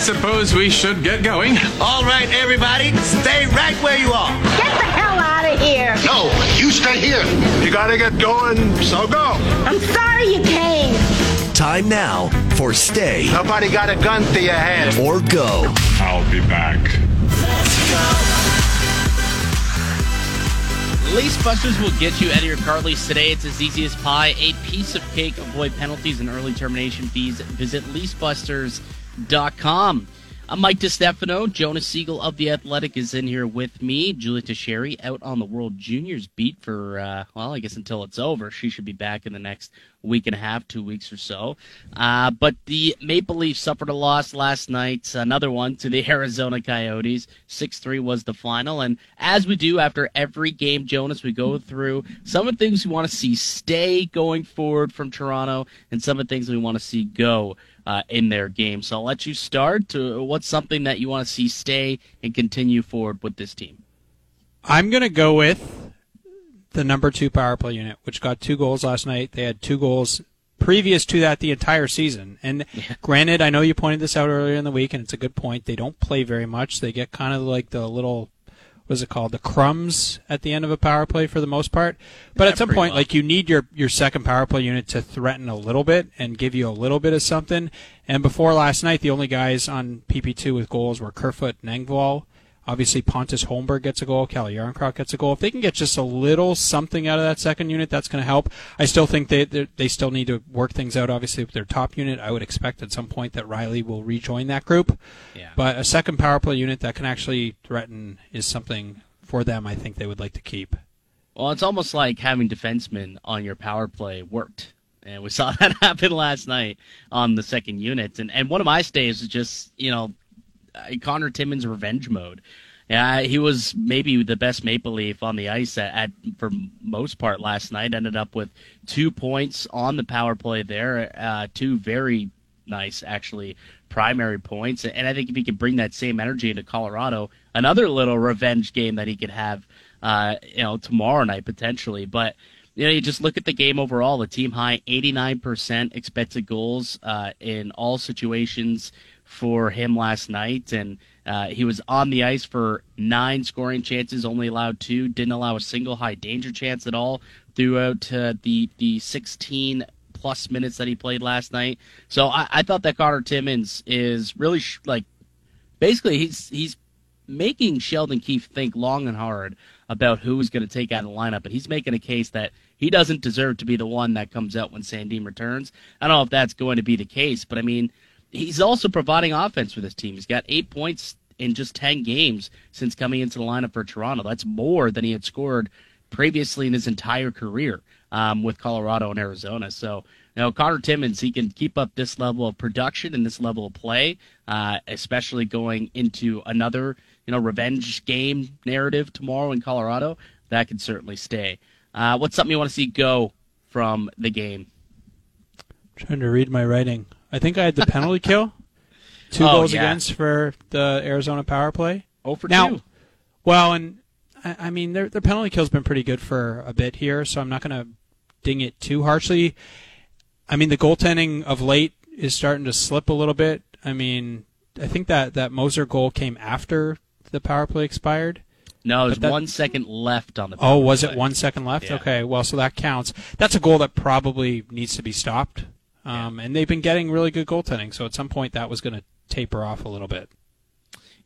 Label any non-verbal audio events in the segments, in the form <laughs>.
suppose we should get going. All right, everybody, stay right where you are. Get the hell out of here. No, you stay here. You gotta get going, so go. I'm sorry you came. Time now for Stay Nobody got a gun to your head. or Go. I'll be back. Lease Busters will get you out of your car lease today. It's as easy as pie. A piece of cake. Avoid penalties and early termination fees. Visit leasebusters.com. I'm Mike DiStefano. Jonas Siegel of The Athletic is in here with me. Julia Teixeira out on the World Juniors beat for, uh, well, I guess until it's over. She should be back in the next week and a half, two weeks or so. Uh, but the Maple Leafs suffered a loss last night, another one to the <laughs> Arizona Coyotes. 6 3 was the final. And as we do after every game, Jonas, we go through some of the things we want to see stay going forward from Toronto and some of the things we want to see go uh, in their game. So I'll let you start. To what's something that you want to see stay and continue forward with this team? I'm going to go with the number two power play unit, which got two goals last night. They had two goals previous to that the entire season. And granted, I know you pointed this out earlier in the week, and it's a good point. They don't play very much. They get kind of like the little, what's it called, the crumbs at the end of a power play for the most part. But Yeah, at some point, well. like you need your your second power play unit to threaten a little bit and give you a little bit of something. And before last night, the only guys on PP2 with goals were Kerfoot and Engvall. Obviously, Pontus Holmberg gets a goal. Calle Järnkrok gets a goal. If they can get just a little something out of that second unit, that's going to help. I still think they they still need to work things out. Obviously, with their top unit, I would expect at some point that Rielly will rejoin that group. Yeah. But a second power play unit that can actually threaten is something for them. I think they would like to keep. Well, it's almost like having defensemen on your power play worked. And we saw <laughs> that happen last night on the second unit. And and one of my stays is just, you know, Connor Timmins revenge mode. Yeah, he was maybe the best Maple Leaf on the ice at, at for most part last night. Ended up with two points on the power play there, uh, two very nice actually primary points. And I think if he could bring that same energy into Colorado, another little revenge game that he could have, uh, you know, tomorrow night potentially. But you know, you just look at the game overall. The team high 89% expected goals uh, in all situations for him last night, and uh, he was on the ice for nine scoring chances, only allowed two, didn't allow a single high danger chance at all throughout uh, the the 16 plus minutes that he played last night. So I, I thought that Connor Timmins is really sh- like basically he's he's making Sheldon Keefe think long and hard about who is going to take out of the lineup, and he's making a case that he doesn't deserve to be the one that comes out when Sandin returns. I don't know if that's going to be the case, but I mean, he's also providing offense for this team. He's got eight points in just ten games since coming into the lineup for Toronto. That's more than he had scored previously in his entire career um, with Colorado and Arizona. So, you know, Connor Timmins, he can keep up this level of production and this level of play, uh, especially going into another, you know, revenge game narrative tomorrow in Colorado. That can certainly stay. Uh, what's something you want to see go from the game? I'm trying to read my writing. I think I had the penalty kill. <laughs> Two Oh, goals yeah. against for the Arizona power play. Oh for Now- two. Well, and I, I mean their their penalty kill's been pretty good for a bit here, so I'm not going to ding it too harshly. I mean the goaltending of late is starting to slip a little bit. I mean, I think that that Moser goal came after the power play expired. No, there's that- one second left on the. Oh, was play. it one second left? Yeah. Okay, well, so that counts. That's a goal that probably needs to be stopped. Um, And they've been getting really good goaltending, so at some point that was going to taper off a little bit.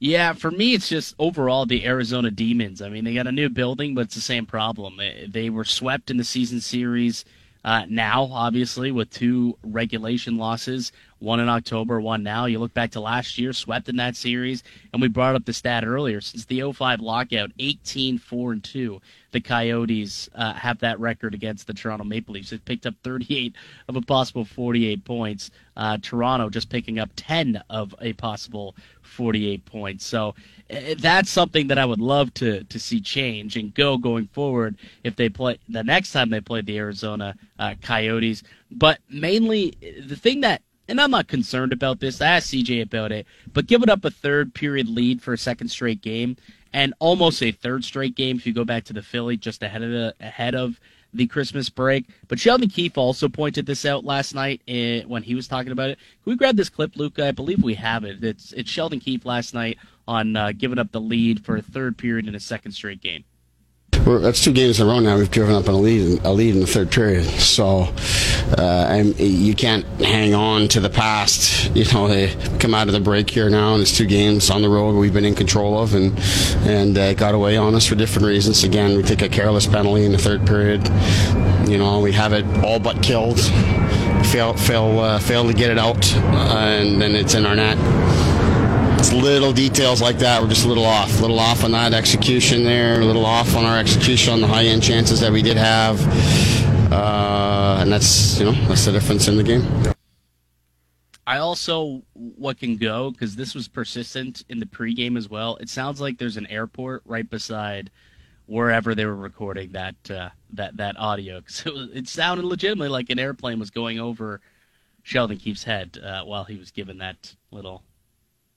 Yeah, for me, it's just overall the Arizona Demons. I mean, they got a new building, but it's the same problem. They- They were swept in the season series. Uh, now, obviously, with two regulation losses, one in October, one now. You look back to last year, swept in that series, and we brought up the stat earlier. Since the 05 lockout, 18 4 and 2. The Coyotes uh, have that record against the Toronto Maple Leafs. It picked up 38 of a possible 48 points. Uh, Toronto just picking up 10 of a possible 48 points. So eh, that's something that I would love to to see change and go going forward if they play the next time they play the Arizona uh, Coyotes. But mainly eh, the thing that and I'm not concerned about this. I asked CJ about it, but giving up a third period lead for a second straight game and almost a third straight game if you go back to the Philly just ahead of the ahead of the Christmas break. But Sheldon Keefe also pointed this out last night eh, when he was talking about it. Can we grab this clip, Luca? I believe we have it. It's it's Sheldon Keefe last night on uh, giving up the lead for a third period in a second straight game. That's two games in a row now. We've driven up a lead, a lead in the third period. So, uh, and you can't hang on to the past. <laughs> You know, they come out of the break here now, and it's two games on the road we've been in control of, and and uh, got away on us for different reasons. Again, we take a careless penalty in the third period. You know, we have it all but killed. Fail, fail, uh, fail to get it out, uh, and then it's in our net it's little details like that. We're just a little off, a little off on that execution there, a little off on our execution on the high end chances that we did have, uh, and that's you know that's the difference in the game. I also what can go because this was persistent in the pregame as well. It sounds like there's an airport right beside wherever they were recording that uh, that that audio <laughs> because it, was, it sounded legitimately like an airplane was going over Sheldon Keefe's head uh, while he was given that little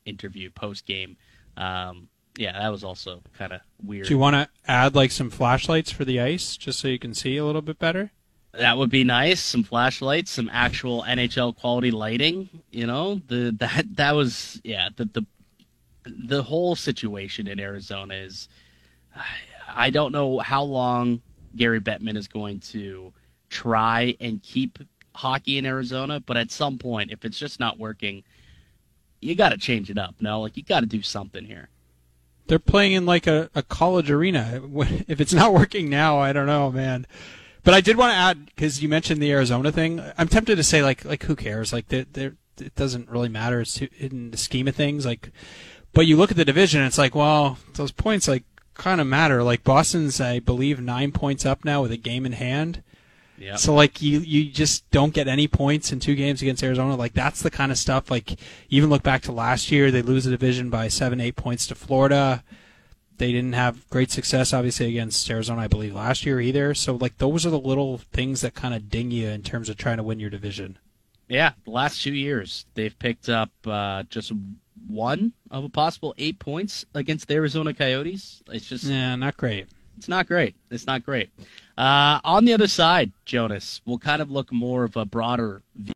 interview post game. Um, yeah, that was also kind of weird. Do you want to add like some flashlights for the ice just so you can see a little bit better? That would be nice. Some flashlights, some actual NHL quality lighting. You know, the that that was yeah. The the the whole situation in Arizona is. I don't know how long Gary Bettman is going to try and keep hockey in Arizona, but at some point, if it's just not working, you got to change it up. No, like you got to do something here. They're playing in like a, a college arena. <laughs> If it's not working now, I don't know, man. But I did want to add because you mentioned the Arizona thing. I'm tempted to say like like who cares? Like they're, it doesn't really matter in the scheme of things. Like, but you look at the division, it's like well, those points like kind of matter. Like Boston's, I believe, nine points up now with a game in hand. Yeah. So like you you just don't get any points in two games against Arizona. Like that's the kind of stuff. Like even look back to last year, they lose the division by seven eight points to Florida. They didn't have great success, obviously, against Arizona, I believe, last year either. So like those are the little things that kind of ding you in terms of trying to win your division. Yeah, the last two years they've picked up uh, just one of a possible eight points against the Arizona Coyotes. It's just yeah, not great. It's not great. It's not great. Uh, on the other side, Jonas, we'll kind of look more of a broader view